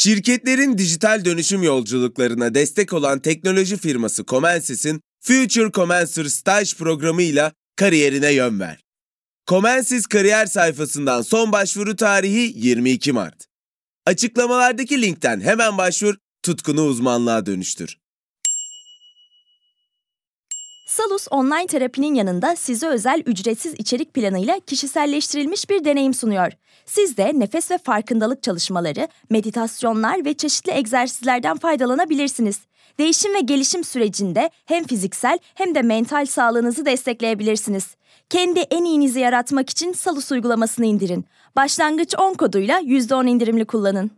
Şirketlerin dijital dönüşüm yolculuklarına destek olan teknoloji firması Comensys'in Future Comencer Stage programıyla kariyerine yön ver. Comensys kariyer sayfasından son başvuru tarihi 22 Mart. Açıklamalardaki linkten hemen başvur, tutkunu uzmanlığa dönüştür. Salus online terapinin yanında size özel ücretsiz içerik planıyla kişiselleştirilmiş bir deneyim sunuyor. Siz de nefes ve farkındalık çalışmaları, meditasyonlar ve çeşitli egzersizlerden faydalanabilirsiniz. Değişim ve gelişim sürecinde hem fiziksel hem de mental sağlığınızı destekleyebilirsiniz. Kendi en iyinizi yaratmak için Salus uygulamasını indirin. Başlangıç 10 koduyla %10 indirimli kullanın.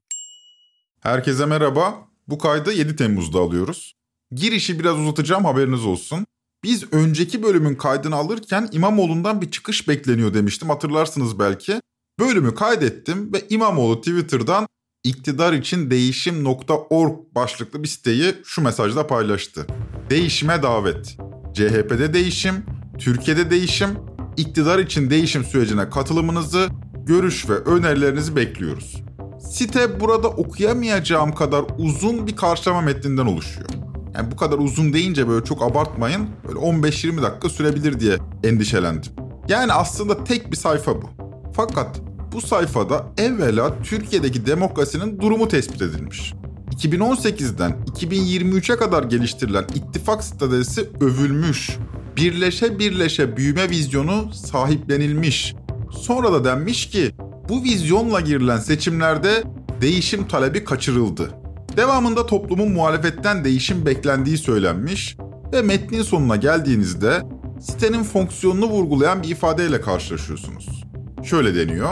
Herkese merhaba. Bu kaydı 7 Temmuz'da alıyoruz. Girişi biraz uzatacağım haberiniz olsun. Biz önceki bölümün kaydını alırken İmamoğlu'ndan bir çıkış bekleniyor demiştim hatırlarsınız belki. Bölümü kaydettim ve İmamoğlu Twitter'dan iktidar için değişim.org başlıklı bir siteyi şu mesajla paylaştı. Değişime davet. CHP'de değişim, Türkiye'de değişim, iktidar için değişim sürecine katılımınızı, görüş ve önerilerinizi bekliyoruz. Site burada okuyamayacağım kadar uzun bir karşılama metninden oluşuyor. Yani bu kadar uzun deyince böyle çok abartmayın. Böyle 15-20 dakika sürebilir diye endişelendim. Yani aslında tek bir sayfa bu. Fakat bu sayfada evvela Türkiye'deki demokrasinin durumu tespit edilmiş. 2018'den 2023'e kadar geliştirilen ittifak stratejisi övülmüş. Birleşe birleşe büyüme vizyonu sahiplenilmiş. Sonra da denmiş ki bu vizyonla girilen seçimlerde değişim talebi kaçırıldı. Devamında toplumun muhalefetten değişim beklendiği söylenmiş ve metnin sonuna geldiğinizde sitenin fonksiyonunu vurgulayan bir ifadeyle karşılaşıyorsunuz. Şöyle deniyor.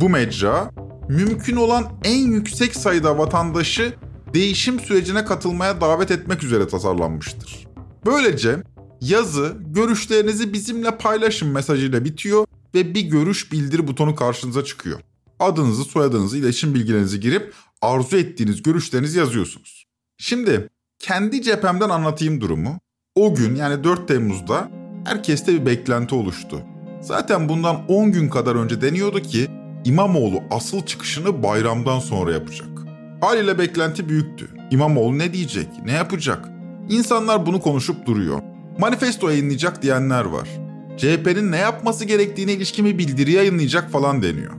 Bu mecra mümkün olan en yüksek sayıda vatandaşı değişim sürecine katılmaya davet etmek üzere tasarlanmıştır. Böylece yazı görüşlerinizi bizimle paylaşın mesajıyla bitiyor ve bir görüş bildir butonu karşınıza çıkıyor. Adınızı, soyadınızı, iletişim bilgilerinizi girip arzu ettiğiniz görüşlerinizi yazıyorsunuz. Şimdi kendi cephemden anlatayım durumu. O gün yani 4 Temmuz'da herkeste bir beklenti oluştu. Zaten bundan 10 gün kadar önce deniyordu ki İmamoğlu asıl çıkışını bayramdan sonra yapacak. Haliyle beklenti büyüktü. İmamoğlu ne diyecek, ne yapacak? İnsanlar bunu konuşup duruyor. Manifesto yayınlayacak diyenler var. CHP'nin ne yapması gerektiğine ilişkin bir bildiri yayınlayacak falan deniyor.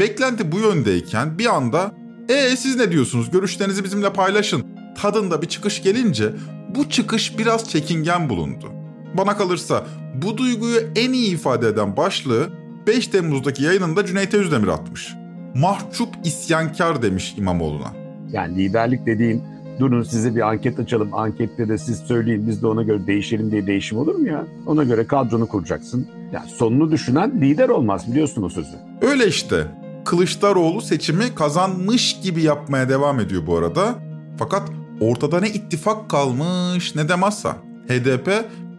Beklenti bu yöndeyken bir anda e siz ne diyorsunuz? Görüşlerinizi bizimle paylaşın. Tadında bir çıkış gelince bu çıkış biraz çekingen bulundu. Bana kalırsa bu duyguyu en iyi ifade eden başlığı 5 Temmuz'daki yayınında Cüneyt Özdemir atmış. Mahcup isyankar demiş İmamoğlu'na. Yani liderlik dediğin durun size bir anket açalım. Ankette de siz söyleyin biz de ona göre değişelim diye değişim olur mu ya? Ona göre kadronu kuracaksın. Yani sonunu düşünen lider olmaz biliyorsun o sözü. Öyle işte. Kılıçdaroğlu seçimi kazanmış gibi yapmaya devam ediyor bu arada. Fakat ortada ne ittifak kalmış ne de masa. HDP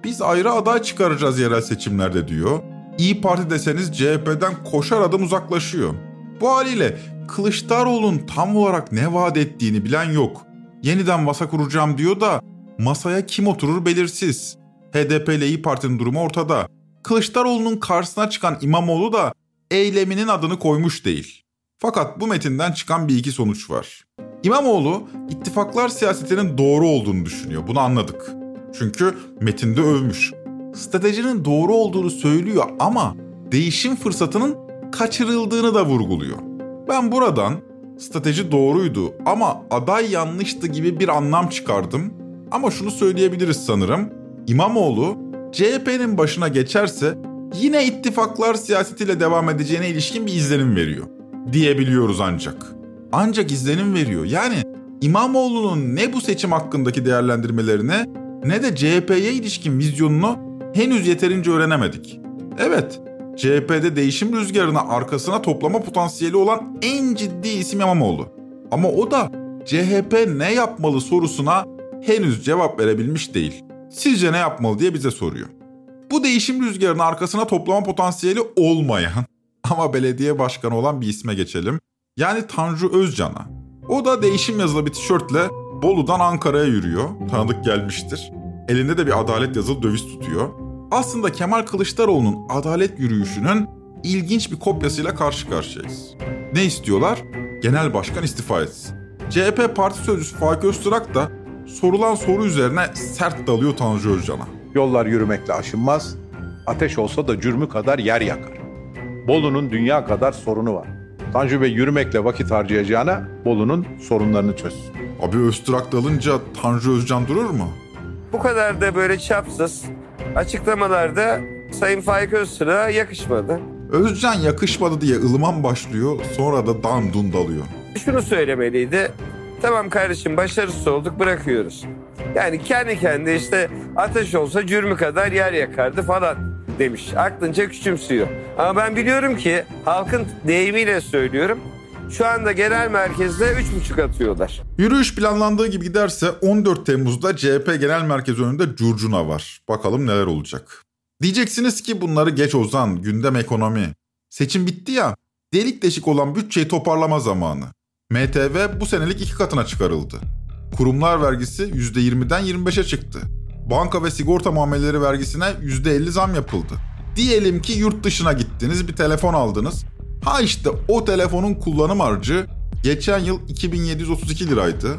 biz ayrı aday çıkaracağız yerel seçimlerde diyor. İyi Parti deseniz CHP'den koşar adım uzaklaşıyor. Bu haliyle Kılıçdaroğlu'nun tam olarak ne vaat ettiğini bilen yok. Yeniden masa kuracağım diyor da masaya kim oturur belirsiz. HDP ile İyi Parti'nin durumu ortada. Kılıçdaroğlu'nun karşısına çıkan İmamoğlu da eyleminin adını koymuş değil. Fakat bu metinden çıkan bir iki sonuç var. İmamoğlu ittifaklar siyasetinin doğru olduğunu düşünüyor. Bunu anladık. Çünkü metinde övmüş. Stratejinin doğru olduğunu söylüyor ama değişim fırsatının kaçırıldığını da vurguluyor. Ben buradan strateji doğruydu ama aday yanlıştı gibi bir anlam çıkardım. Ama şunu söyleyebiliriz sanırım. İmamoğlu CHP'nin başına geçerse yine ittifaklar siyasetiyle devam edeceğine ilişkin bir izlenim veriyor. Diyebiliyoruz ancak. Ancak izlenim veriyor. Yani İmamoğlu'nun ne bu seçim hakkındaki değerlendirmelerine ne de CHP'ye ilişkin vizyonunu henüz yeterince öğrenemedik. Evet, CHP'de değişim rüzgarına arkasına toplama potansiyeli olan en ciddi isim İmamoğlu. Ama o da CHP ne yapmalı sorusuna henüz cevap verebilmiş değil. Sizce ne yapmalı diye bize soruyor. Bu değişim rüzgarının arkasına toplama potansiyeli olmayan ama belediye başkanı olan bir isme geçelim. Yani Tanju Özcan'a. O da değişim yazılı bir tişörtle Bolu'dan Ankara'ya yürüyor. Tanıdık gelmiştir. Elinde de bir adalet yazılı döviz tutuyor. Aslında Kemal Kılıçdaroğlu'nun adalet yürüyüşünün ilginç bir kopyasıyla karşı karşıyayız. Ne istiyorlar? Genel başkan istifa etsin. CHP Parti Sözcüsü Faik Öztürk da sorulan soru üzerine sert dalıyor Tanju Özcan'a. Yollar yürümekle aşınmaz, ateş olsa da cürmü kadar yer yakar. Bolu'nun dünya kadar sorunu var. Tanju Bey yürümekle vakit harcayacağına Bolu'nun sorunlarını çözsün. Abi Öztürk dalınca Tanju Özcan durur mu? Bu kadar da böyle çapsız açıklamalarda Sayın Faik Öztürk'a yakışmadı. Özcan yakışmadı diye ılıman başlıyor sonra da dan dun dalıyor. Şunu söylemeliydi. Tamam kardeşim başarısız olduk bırakıyoruz. Yani kendi kendi işte ateş olsa cürmü kadar yer yakardı falan demiş. Aklınca küçümsüyor. Ama ben biliyorum ki halkın deyimiyle söylüyorum. Şu anda genel merkezde 3,5 atıyorlar. Yürüyüş planlandığı gibi giderse 14 Temmuz'da CHP Genel Merkezi önünde curcuna var. Bakalım neler olacak. Diyeceksiniz ki bunları geç Ozan, gündem ekonomi. Seçim bitti ya, delik deşik olan bütçeyi toparlama zamanı. MTV bu senelik iki katına çıkarıldı. Kurumlar vergisi %20'den 25'e çıktı. Banka ve sigorta muameleleri vergisine %50 zam yapıldı. Diyelim ki yurt dışına gittiniz bir telefon aldınız. Ha işte o telefonun kullanım harcı geçen yıl 2732 liraydı.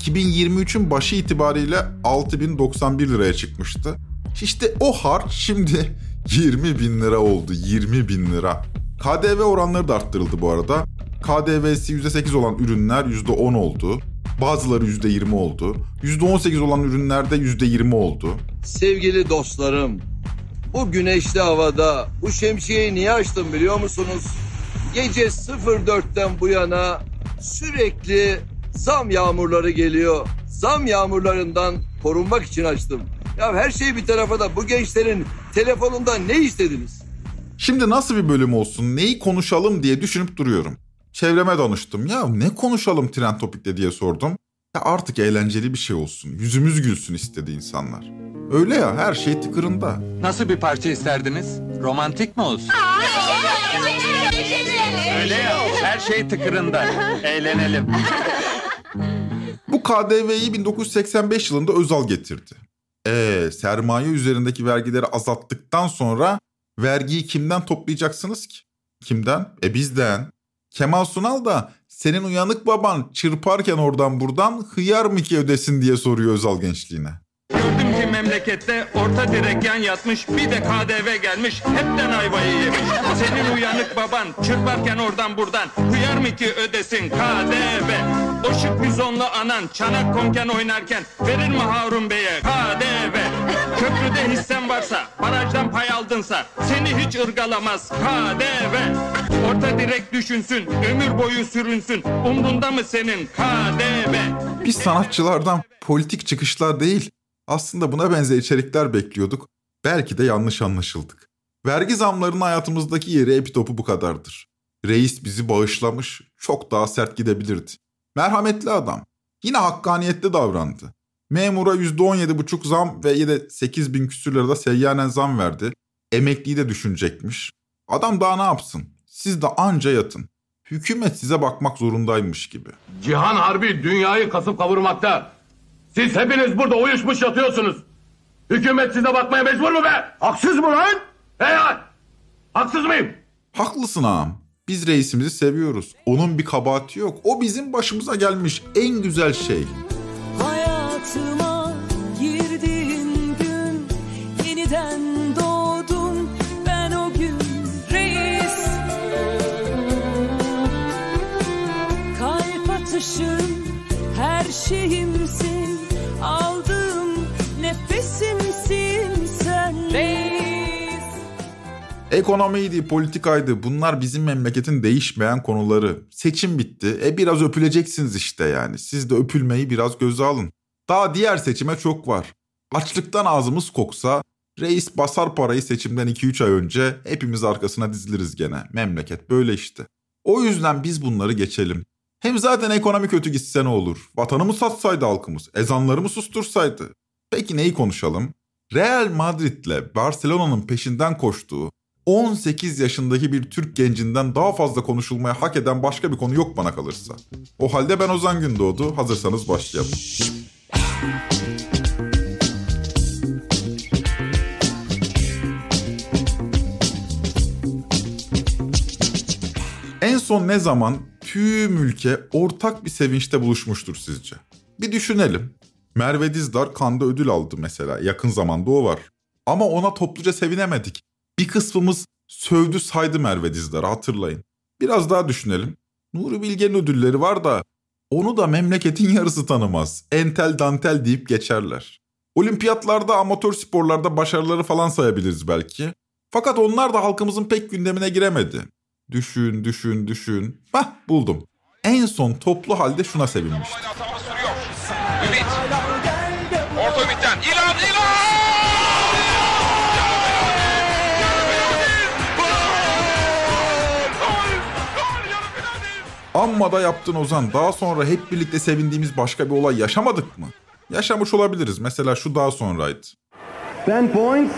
2023'ün başı itibariyle 6091 liraya çıkmıştı. İşte o harç şimdi 20 bin lira oldu 20 bin lira. KDV oranları da arttırıldı bu arada. KDV'si %8 olan ürünler %10 oldu. Bazıları %20 oldu. %18 olan ürünlerde %20 oldu. Sevgili dostlarım, bu güneşli havada bu şemsiyeyi niye açtım biliyor musunuz? Gece 04'ten bu yana sürekli zam yağmurları geliyor. Zam yağmurlarından korunmak için açtım. Ya her şey bir tarafa da bu gençlerin telefonundan ne istediniz? Şimdi nasıl bir bölüm olsun, neyi konuşalım diye düşünüp duruyorum. Çevreme danıştım. Ya ne konuşalım trend topikte diye sordum. Ya artık eğlenceli bir şey olsun. Yüzümüz gülsün istedi insanlar. Öyle ya her şey tıkırında. Nasıl bir parça isterdiniz? Romantik mi olsun? Öyle ya, her şey tıkırında. Eğlenelim. Bu KDV'yi 1985 yılında Özal getirdi. Ee, sermaye üzerindeki vergileri azalttıktan sonra vergiyi kimden toplayacaksınız ki? Kimden? E bizden. Kemal Sunal da senin uyanık baban çırparken oradan buradan hıyar mı ki ödesin diye soruyor Özal gençliğine. Memlekette orta direk yan yatmış, bir de KDV gelmiş, hepten ayvayı yemiş. Senin uyanık baban çırparken oradan buradan, hıyar mı ki ödesin KDV? O şık bizonlu anan çanak konken oynarken, verir mi Harun Bey'e KDV? Köprüde hissen varsa, barajdan pay aldınsa, seni hiç ırgalamaz KDV. Orta direk düşünsün, ömür boyu sürünsün, umrunda mı senin KDV? Biz sanatçılardan politik çıkışlar değil, aslında buna benzer içerikler bekliyorduk. Belki de yanlış anlaşıldık. Vergi zamlarının hayatımızdaki yeri epitopu bu kadardır. Reis bizi bağışlamış, çok daha sert gidebilirdi. Merhametli adam. Yine hakkaniyetli davrandı. Memura %17,5 zam ve yine 8 bin küsür lirada seyyanen zam verdi. Emekliyi de düşünecekmiş. Adam daha ne yapsın? Siz de anca yatın. Hükümet size bakmak zorundaymış gibi. Cihan Harbi dünyayı kasıp kavurmakta. Siz hepiniz burada uyuşmuş yatıyorsunuz. Hükümet size bakmaya mecbur mu be? Haksız mı lan? Hey Haksız mıyım? Haklısın ağam. Biz reisimizi seviyoruz. Onun bir kabahati yok. O bizim başımıza gelmiş en güzel şey. Hayatıma girdiğin gün yeniden doğdum ben o gün reis. Kalp atışım her şeyimsin Ekonomiydi, politikaydı. Bunlar bizim memleketin değişmeyen konuları. Seçim bitti. E biraz öpüleceksiniz işte yani. Siz de öpülmeyi biraz göze alın. Daha diğer seçime çok var. Açlıktan ağzımız koksa reis basar parayı seçimden 2-3 ay önce hepimiz arkasına diziliriz gene. Memleket böyle işte. O yüzden biz bunları geçelim. Hem zaten ekonomi kötü gitse ne olur? Vatanı mı satsaydı halkımız? Ezanları mı sustursaydı? Peki neyi konuşalım? Real Madrid'le Barcelona'nın peşinden koştuğu 18 yaşındaki bir Türk gencinden daha fazla konuşulmaya hak eden başka bir konu yok bana kalırsa. O halde ben Ozan Gündoğdu. Hazırsanız başlayalım. En son ne zaman tüm ülke ortak bir sevinçte buluşmuştur sizce? Bir düşünelim. Merve Dizdar Kanda ödül aldı mesela. Yakın zamanda o var. Ama ona topluca sevinemedik. Bir kısmımız sövdü saydı Merve Dizdar'ı hatırlayın. Biraz daha düşünelim. Nuri Bilge'nin ödülleri var da onu da memleketin yarısı tanımaz. Entel dantel deyip geçerler. Olimpiyatlarda, amatör sporlarda başarıları falan sayabiliriz belki. Fakat onlar da halkımızın pek gündemine giremedi. Düşün, düşün, düşün. Hah buldum. En son toplu halde şuna sevinmişti. Amma da yaptın Ozan. Daha sonra hep birlikte sevindiğimiz başka bir olay yaşamadık mı? Yaşamış olabiliriz. Mesela şu daha sonraydı. 10 points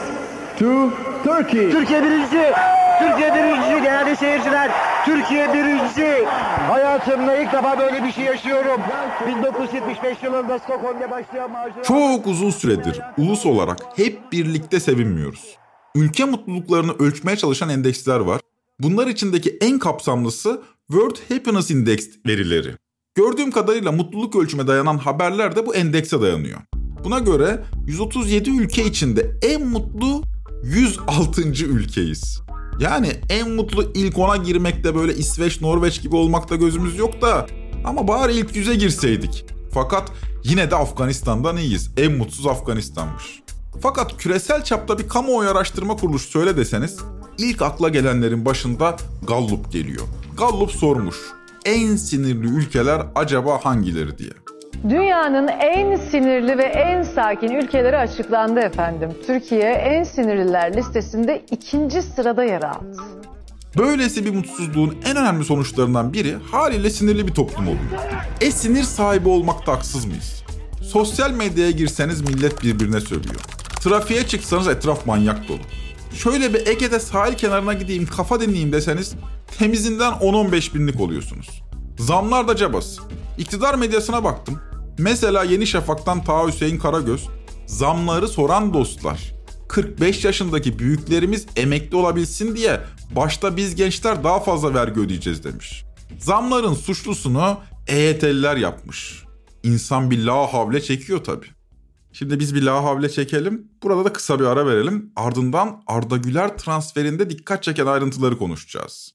to Turkey. Türkiye birincisi. Türkiye birincisi değerli seyirciler. Türkiye birincisi. Hayatımda ilk defa böyle bir şey yaşıyorum. 1975 yılında Stockholm'da başlayan macera. Çok uzun süredir ulus olarak hep birlikte sevinmiyoruz. Ülke mutluluklarını ölçmeye çalışan endeksler var. Bunlar içindeki en kapsamlısı World Happiness Index verileri. Gördüğüm kadarıyla mutluluk ölçüme dayanan haberler de bu endekse dayanıyor. Buna göre 137 ülke içinde en mutlu 106. ülkeyiz. Yani en mutlu ilk ona girmekte böyle İsveç, Norveç gibi olmakta gözümüz yok da ama bari ilk yüze girseydik. Fakat yine de Afganistan'dan iyiyiz. En mutsuz Afganistan'mış. Fakat küresel çapta bir kamuoyu araştırma kuruluşu söyle deseniz ilk akla gelenlerin başında Gallup geliyor. Gallup sormuş. En sinirli ülkeler acaba hangileri diye. Dünyanın en sinirli ve en sakin ülkeleri açıklandı efendim. Türkiye en sinirliler listesinde ikinci sırada yer aldı. Böylesi bir mutsuzluğun en önemli sonuçlarından biri haliyle sinirli bir toplum oluyor. E sinir sahibi olmakta haksız mıyız? Sosyal medyaya girseniz millet birbirine sövüyor. Trafiğe çıksanız etraf manyak dolu. Şöyle bir Ege'de sahil kenarına gideyim kafa dinleyeyim deseniz temizinden 10-15 binlik oluyorsunuz. Zamlar da cabas. İktidar medyasına baktım. Mesela Yeni Şafak'tan Ta Hüseyin Karagöz, zamları soran dostlar. 45 yaşındaki büyüklerimiz emekli olabilsin diye başta biz gençler daha fazla vergi ödeyeceğiz demiş. Zamların suçlusunu EYT'liler yapmış. İnsan bir la havle çekiyor tabi. Şimdi biz bir la havle çekelim. Burada da kısa bir ara verelim. Ardından Arda Güler transferinde dikkat çeken ayrıntıları konuşacağız.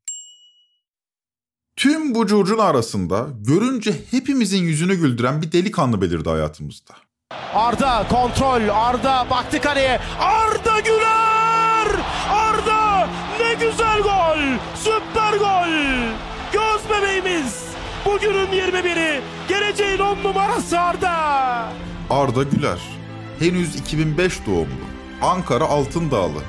Tüm bu curcun arasında görünce hepimizin yüzünü güldüren bir delikanlı belirdi hayatımızda. Arda kontrol. Arda baktı kaleye. Arda Güler! Arda ne güzel gol! Süper gol! Göz bebeğimiz. Bugünün 21'i. Geleceğin 10 numarası Arda. Arda Güler. Henüz 2005 doğumlu. Ankara Altındağlı.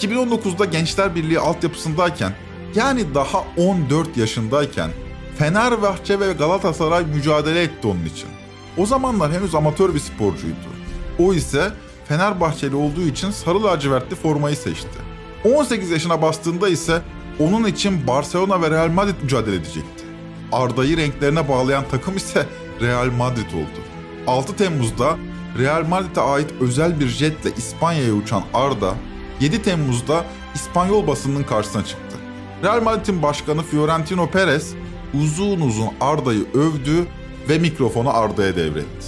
2019'da Gençler Birliği altyapısındayken yani daha 14 yaşındayken Fenerbahçe ve Galatasaray mücadele etti onun için. O zamanlar henüz amatör bir sporcuydu. O ise Fenerbahçeli olduğu için sarı lacivertli formayı seçti. 18 yaşına bastığında ise onun için Barcelona ve Real Madrid mücadele edecekti. Arda'yı renklerine bağlayan takım ise Real Madrid oldu. 6 Temmuz'da Real Madrid'e ait özel bir jetle İspanya'ya uçan Arda, 7 Temmuz'da İspanyol basınının karşısına çıktı. Real Madrid'in başkanı Fiorentino Perez uzun uzun Arda'yı övdü ve mikrofonu Arda'ya devretti.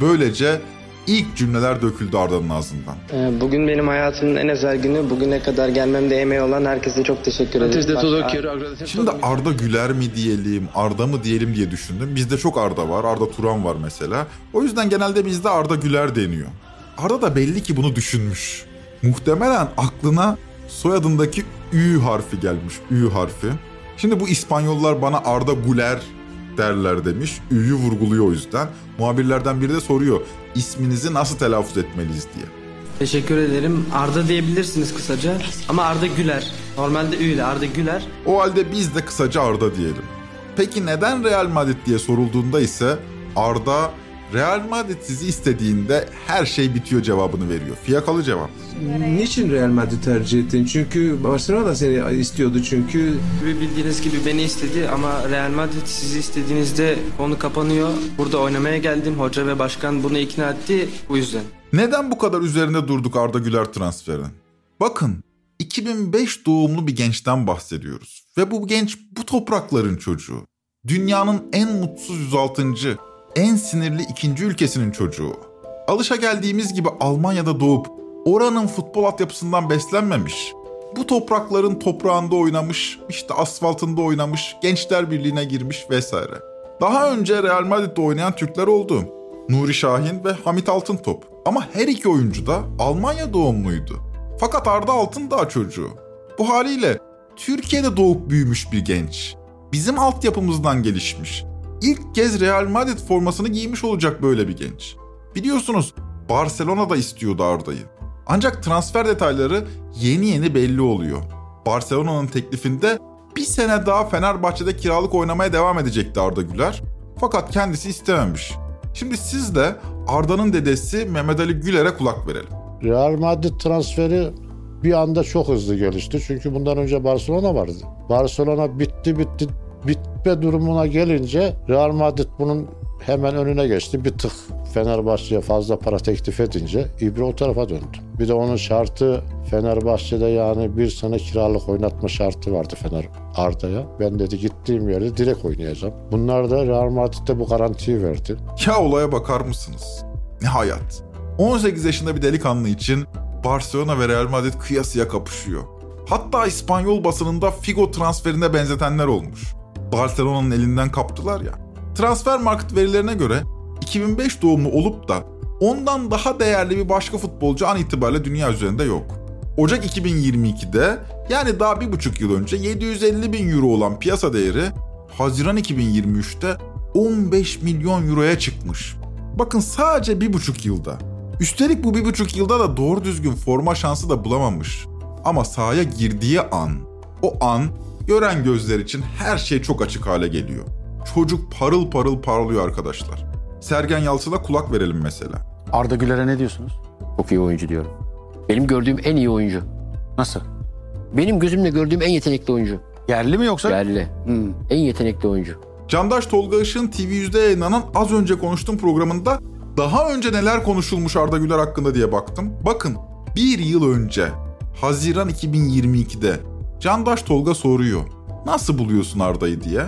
Böylece ilk cümleler döküldü Arda'nın ağzından. Ee, Bugün benim hayatımın en özel günü. Bugüne kadar gelmemde emeği olan herkese çok teşekkür ederim. Şimdi Arda Güler mi diyelim, Arda mı diyelim diye düşündüm. Bizde çok Arda var, Arda Turan var mesela. O yüzden genelde bizde Arda Güler deniyor. Arda da belli ki bunu düşünmüş. Muhtemelen aklına soyadındaki Ü harfi gelmiş, Ü harfi. Şimdi bu İspanyollar bana Arda Güler derler demiş. Ü'yü vurguluyor o yüzden. Muhabirlerden biri de soruyor, isminizi nasıl telaffuz etmeliyiz diye. Teşekkür ederim. Arda diyebilirsiniz kısaca. Ama Arda Güler. Normalde Ü ile Arda Güler. O halde biz de kısaca Arda diyelim. Peki neden Real Madrid diye sorulduğunda ise Arda Real Madrid sizi istediğinde her şey bitiyor cevabını veriyor. Fiyakalı cevap. Niçin Real Madrid tercih ettin? Çünkü Barcelona da seni istiyordu çünkü. Ve bildiğiniz gibi beni istedi ama Real Madrid sizi istediğinizde konu kapanıyor. Burada oynamaya geldim. Hoca ve başkan bunu ikna etti. Bu yüzden. Neden bu kadar üzerinde durduk Arda Güler transferinin? Bakın 2005 doğumlu bir gençten bahsediyoruz. Ve bu genç bu toprakların çocuğu. Dünyanın en mutsuz 106. en sinirli ikinci ülkesinin çocuğu. Alışa geldiğimiz gibi Almanya'da doğup oranın futbol altyapısından beslenmemiş. Bu toprakların toprağında oynamış, işte asfaltında oynamış, Gençler Birliği'ne girmiş vesaire. Daha önce Real Madrid'de oynayan Türkler oldu. Nuri Şahin ve Hamit Altıntop. Ama her iki oyuncu da Almanya doğumluydu. Fakat Arda Altındağ çocuğu. Bu haliyle Türkiye'de doğup büyümüş bir genç. Bizim altyapımızdan gelişmiş. İlk kez Real Madrid formasını giymiş olacak böyle bir genç. Biliyorsunuz Barcelona da istiyordu Arda'yı. Ancak transfer detayları yeni yeni belli oluyor. Barcelona'nın teklifinde bir sene daha Fenerbahçe'de kiralık oynamaya devam edecekti Arda Güler. Fakat kendisi istememiş. Şimdi siz de Arda'nın dedesi Mehmet Ali Güler'e kulak verelim. Real Madrid transferi bir anda çok hızlı gelişti. Çünkü bundan önce Barcelona vardı. Barcelona bitti bitti bitme durumuna gelince Real Madrid bunun hemen önüne geçti. Bir tık Fenerbahçe'ye fazla para teklif edince İbre o tarafa döndü. Bir de onun şartı Fenerbahçe'de yani bir sene kiralık oynatma şartı vardı Fener Arda'ya. Ben dedi gittiğim yerde direkt oynayacağım. Bunlar da Real Madrid'de bu garantiyi verdi. Ya olaya bakar mısınız? Ne hayat. 18 yaşında bir delikanlı için Barcelona ve Real Madrid kıyasıya kapışıyor. Hatta İspanyol basınında Figo transferine benzetenler olmuş. Barcelona'nın elinden kaptılar ya. Transfer market verilerine göre 2005 doğumlu olup da ondan daha değerli bir başka futbolcu an itibariyle dünya üzerinde yok. Ocak 2022'de yani daha bir buçuk yıl önce 750 bin euro olan piyasa değeri Haziran 2023'te 15 milyon euroya çıkmış. Bakın sadece bir buçuk yılda. Üstelik bu bir buçuk yılda da doğru düzgün forma şansı da bulamamış. Ama sahaya girdiği an, o an gören gözler için her şey çok açık hale geliyor. Çocuk parıl parıl parlıyor arkadaşlar. Sergen Yalçın'a kulak verelim mesela. Arda Güler'e ne diyorsunuz? Çok iyi oyuncu diyorum. Benim gördüğüm en iyi oyuncu. Nasıl? Benim gözümle gördüğüm en yetenekli oyuncu. Yerli mi yoksa? Yerli. En yetenekli oyuncu. Candaş Tolga Işık'ın TV100'de yayınlanan az önce konuştuğum programında daha önce neler konuşulmuş Arda Güler hakkında diye baktım. Bakın bir yıl önce Haziran 2022'de Candaş Tolga soruyor. Nasıl buluyorsun Arda'yı diye.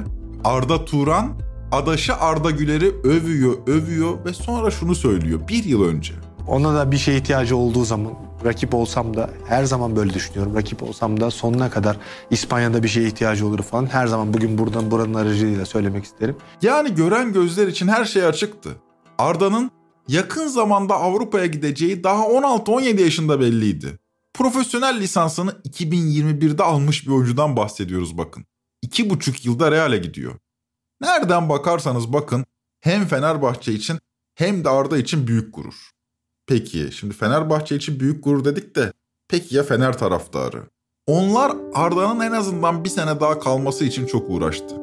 Arda Turan adaşı Arda Güler'i övüyor, övüyor ve sonra şunu söylüyor bir yıl önce. Ona da bir şeye ihtiyacı olduğu zaman rakip olsam da her zaman böyle düşünüyorum. Rakip olsam da sonuna kadar İspanya'da bir şeye ihtiyacı olur falan. Her zaman bugün buradan buranın aracılığıyla söylemek isterim. Yani gören gözler için her şey açıktı. Arda'nın yakın zamanda Avrupa'ya gideceği daha 16-17 yaşında belliydi. Profesyonel lisansını 2021'de almış bir oyuncudan bahsediyoruz bakın. 2,5 yılda Real'e gidiyor. Nereden bakarsanız bakın hem Fenerbahçe için hem de Arda için büyük gurur. Peki şimdi Fenerbahçe için büyük gurur dedik de peki ya Fener taraftarı? Onlar Arda'nın en azından bir sene daha kalması için çok uğraştı.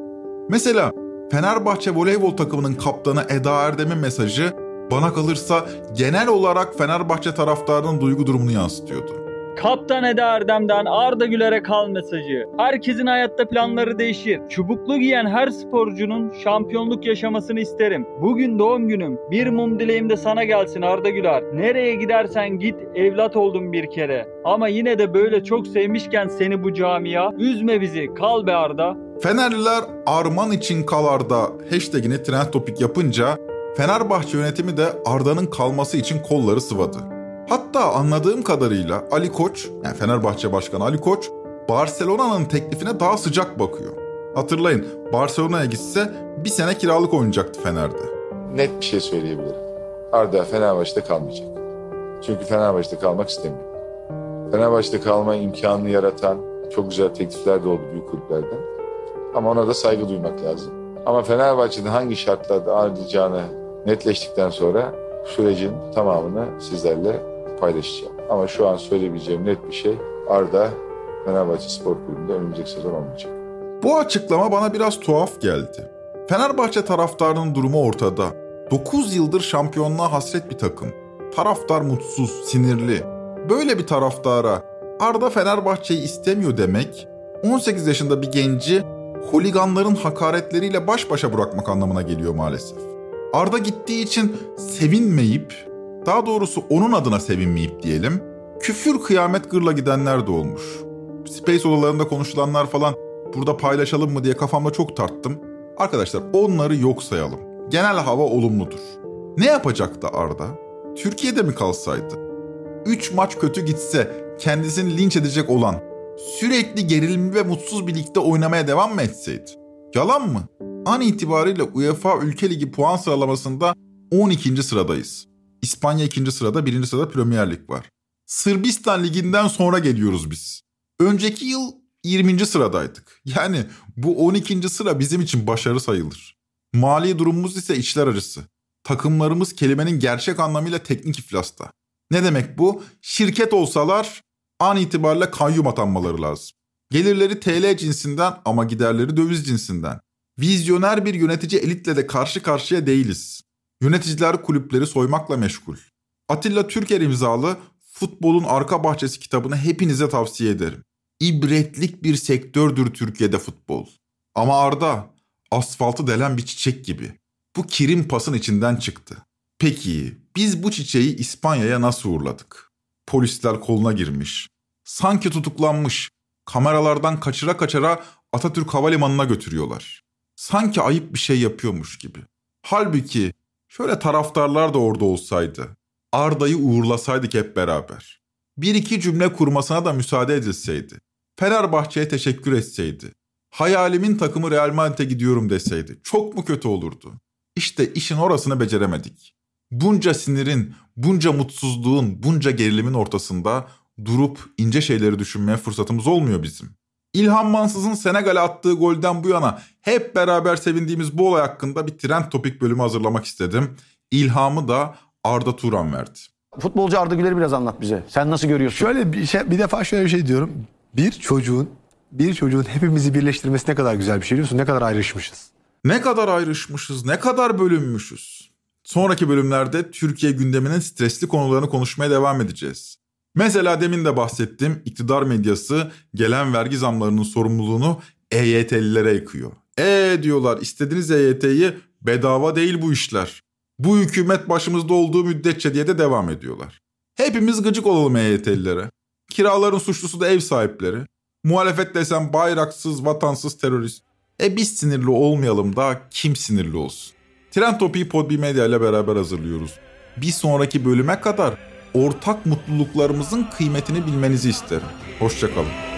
Mesela Fenerbahçe voleybol takımının kaptanı Eda Erdem'in mesajı bana kalırsa genel olarak Fenerbahçe taraftarının duygu durumunu yansıtıyordu. Kaptan Eda Erdem'den Arda Güler'e kal mesajı. Herkesin hayatta planları değişir. Çubuklu giyen her sporcunun şampiyonluk yaşamasını isterim. Bugün doğum günüm. Bir mum dileğim de sana gelsin Arda Güler. Nereye gidersen git evlat oldum bir kere. Ama yine de böyle çok sevmişken seni bu camia. Üzme bizi kal be Arda. Fenerliler Arman için kalarda hashtagini trend topik yapınca Fenerbahçe yönetimi de Arda'nın kalması için kolları sıvadı. Hatta anladığım kadarıyla Ali Koç, yani Fenerbahçe Başkanı Ali Koç, Barcelona'nın teklifine daha sıcak bakıyor. Hatırlayın, Barcelona'ya gitse bir sene kiralık oynayacaktı Fener'de. Net bir şey söyleyebilirim. Arda Fenerbahçe'de kalmayacak. Çünkü Fenerbahçe'de kalmak istemiyor. Fenerbahçe'de kalma imkanını yaratan çok güzel teklifler de oldu büyük kulüplerden. Ama ona da saygı duymak lazım. Ama Fenerbahçe'de hangi şartlarda ayrılacağını netleştikten sonra sürecin tamamını sizlerle paylaşacağım. Ama şu an söyleyebileceğim net bir şey Arda Fenerbahçe Spor Kulübü'nde önümüzdeki sezon olmayacak. Bu açıklama bana biraz tuhaf geldi. Fenerbahçe taraftarının durumu ortada. 9 yıldır şampiyonluğa hasret bir takım. Taraftar mutsuz, sinirli. Böyle bir taraftara Arda Fenerbahçe'yi istemiyor demek 18 yaşında bir genci holiganların hakaretleriyle baş başa bırakmak anlamına geliyor maalesef. Arda gittiği için sevinmeyip, daha doğrusu onun adına sevinmeyip diyelim, küfür kıyamet gırla gidenler de olmuş. Space odalarında konuşulanlar falan burada paylaşalım mı diye kafamda çok tarttım. Arkadaşlar onları yok sayalım. Genel hava olumludur. Ne yapacaktı Arda? Türkiye'de mi kalsaydı? 3 maç kötü gitse kendisini linç edecek olan sürekli gerilimli ve mutsuz birlikte oynamaya devam mı etseydi? Yalan mı? An itibariyle UEFA Ülke Ligi puan sıralamasında 12. sıradayız. İspanya 2. sırada, 1. sırada Premier Lig var. Sırbistan Ligi'nden sonra geliyoruz biz. Önceki yıl 20. sıradaydık. Yani bu 12. sıra bizim için başarı sayılır. Mali durumumuz ise içler acısı. Takımlarımız kelimenin gerçek anlamıyla teknik iflasta. Ne demek bu? Şirket olsalar an itibariyle kayyum atanmaları lazım. Gelirleri TL cinsinden ama giderleri döviz cinsinden. Vizyoner bir yönetici elitle de karşı karşıya değiliz. Yöneticiler kulüpleri soymakla meşgul. Atilla Türker imzalı Futbolun Arka Bahçesi kitabını hepinize tavsiye ederim. İbretlik bir sektördür Türkiye'de futbol. Ama Arda asfaltı delen bir çiçek gibi. Bu kirin pasın içinden çıktı. Peki biz bu çiçeği İspanya'ya nasıl uğurladık? Polisler koluna girmiş. Sanki tutuklanmış. Kameralardan kaçıra kaçıra Atatürk Havalimanı'na götürüyorlar. Sanki ayıp bir şey yapıyormuş gibi. Halbuki şöyle taraftarlar da orada olsaydı. Arda'yı uğurlasaydık hep beraber. Bir iki cümle kurmasına da müsaade edilseydi. Fenerbahçe'ye teşekkür etseydi. Hayalimin takımı Real Madrid'e gidiyorum deseydi. Çok mu kötü olurdu? İşte işin orasını beceremedik. Bunca sinirin, bunca mutsuzluğun, bunca gerilimin ortasında durup ince şeyleri düşünmeye fırsatımız olmuyor bizim. İlhan Mansız'ın Senegal'e attığı golden bu yana hep beraber sevindiğimiz bu olay hakkında bir trend topik bölümü hazırlamak istedim. İlhamı da Arda Turan verdi. Futbolcu Arda Güler'i biraz anlat bize. Sen nasıl görüyorsun? Şöyle bir şey, bir defa şöyle bir şey diyorum. Bir çocuğun, bir çocuğun hepimizi birleştirmesi ne kadar güzel bir şey biliyorsun. Ne kadar ayrışmışız. Ne kadar ayrışmışız, ne kadar bölünmüşüz. Sonraki bölümlerde Türkiye gündeminin stresli konularını konuşmaya devam edeceğiz. Mesela demin de bahsettim iktidar medyası gelen vergi zamlarının sorumluluğunu EYT'lilere yıkıyor. E diyorlar istediğiniz EYT'yi bedava değil bu işler. Bu hükümet başımızda olduğu müddetçe diye de devam ediyorlar. Hepimiz gıcık olalım EYT'lilere. Kiraların suçlusu da ev sahipleri. Muhalefet desem bayraksız, vatansız terörist. E biz sinirli olmayalım da kim sinirli olsun? Trend Topi'yi Podbi Medya ile beraber hazırlıyoruz. Bir sonraki bölüme kadar ortak mutluluklarımızın kıymetini bilmenizi isterim. Hoşçakalın.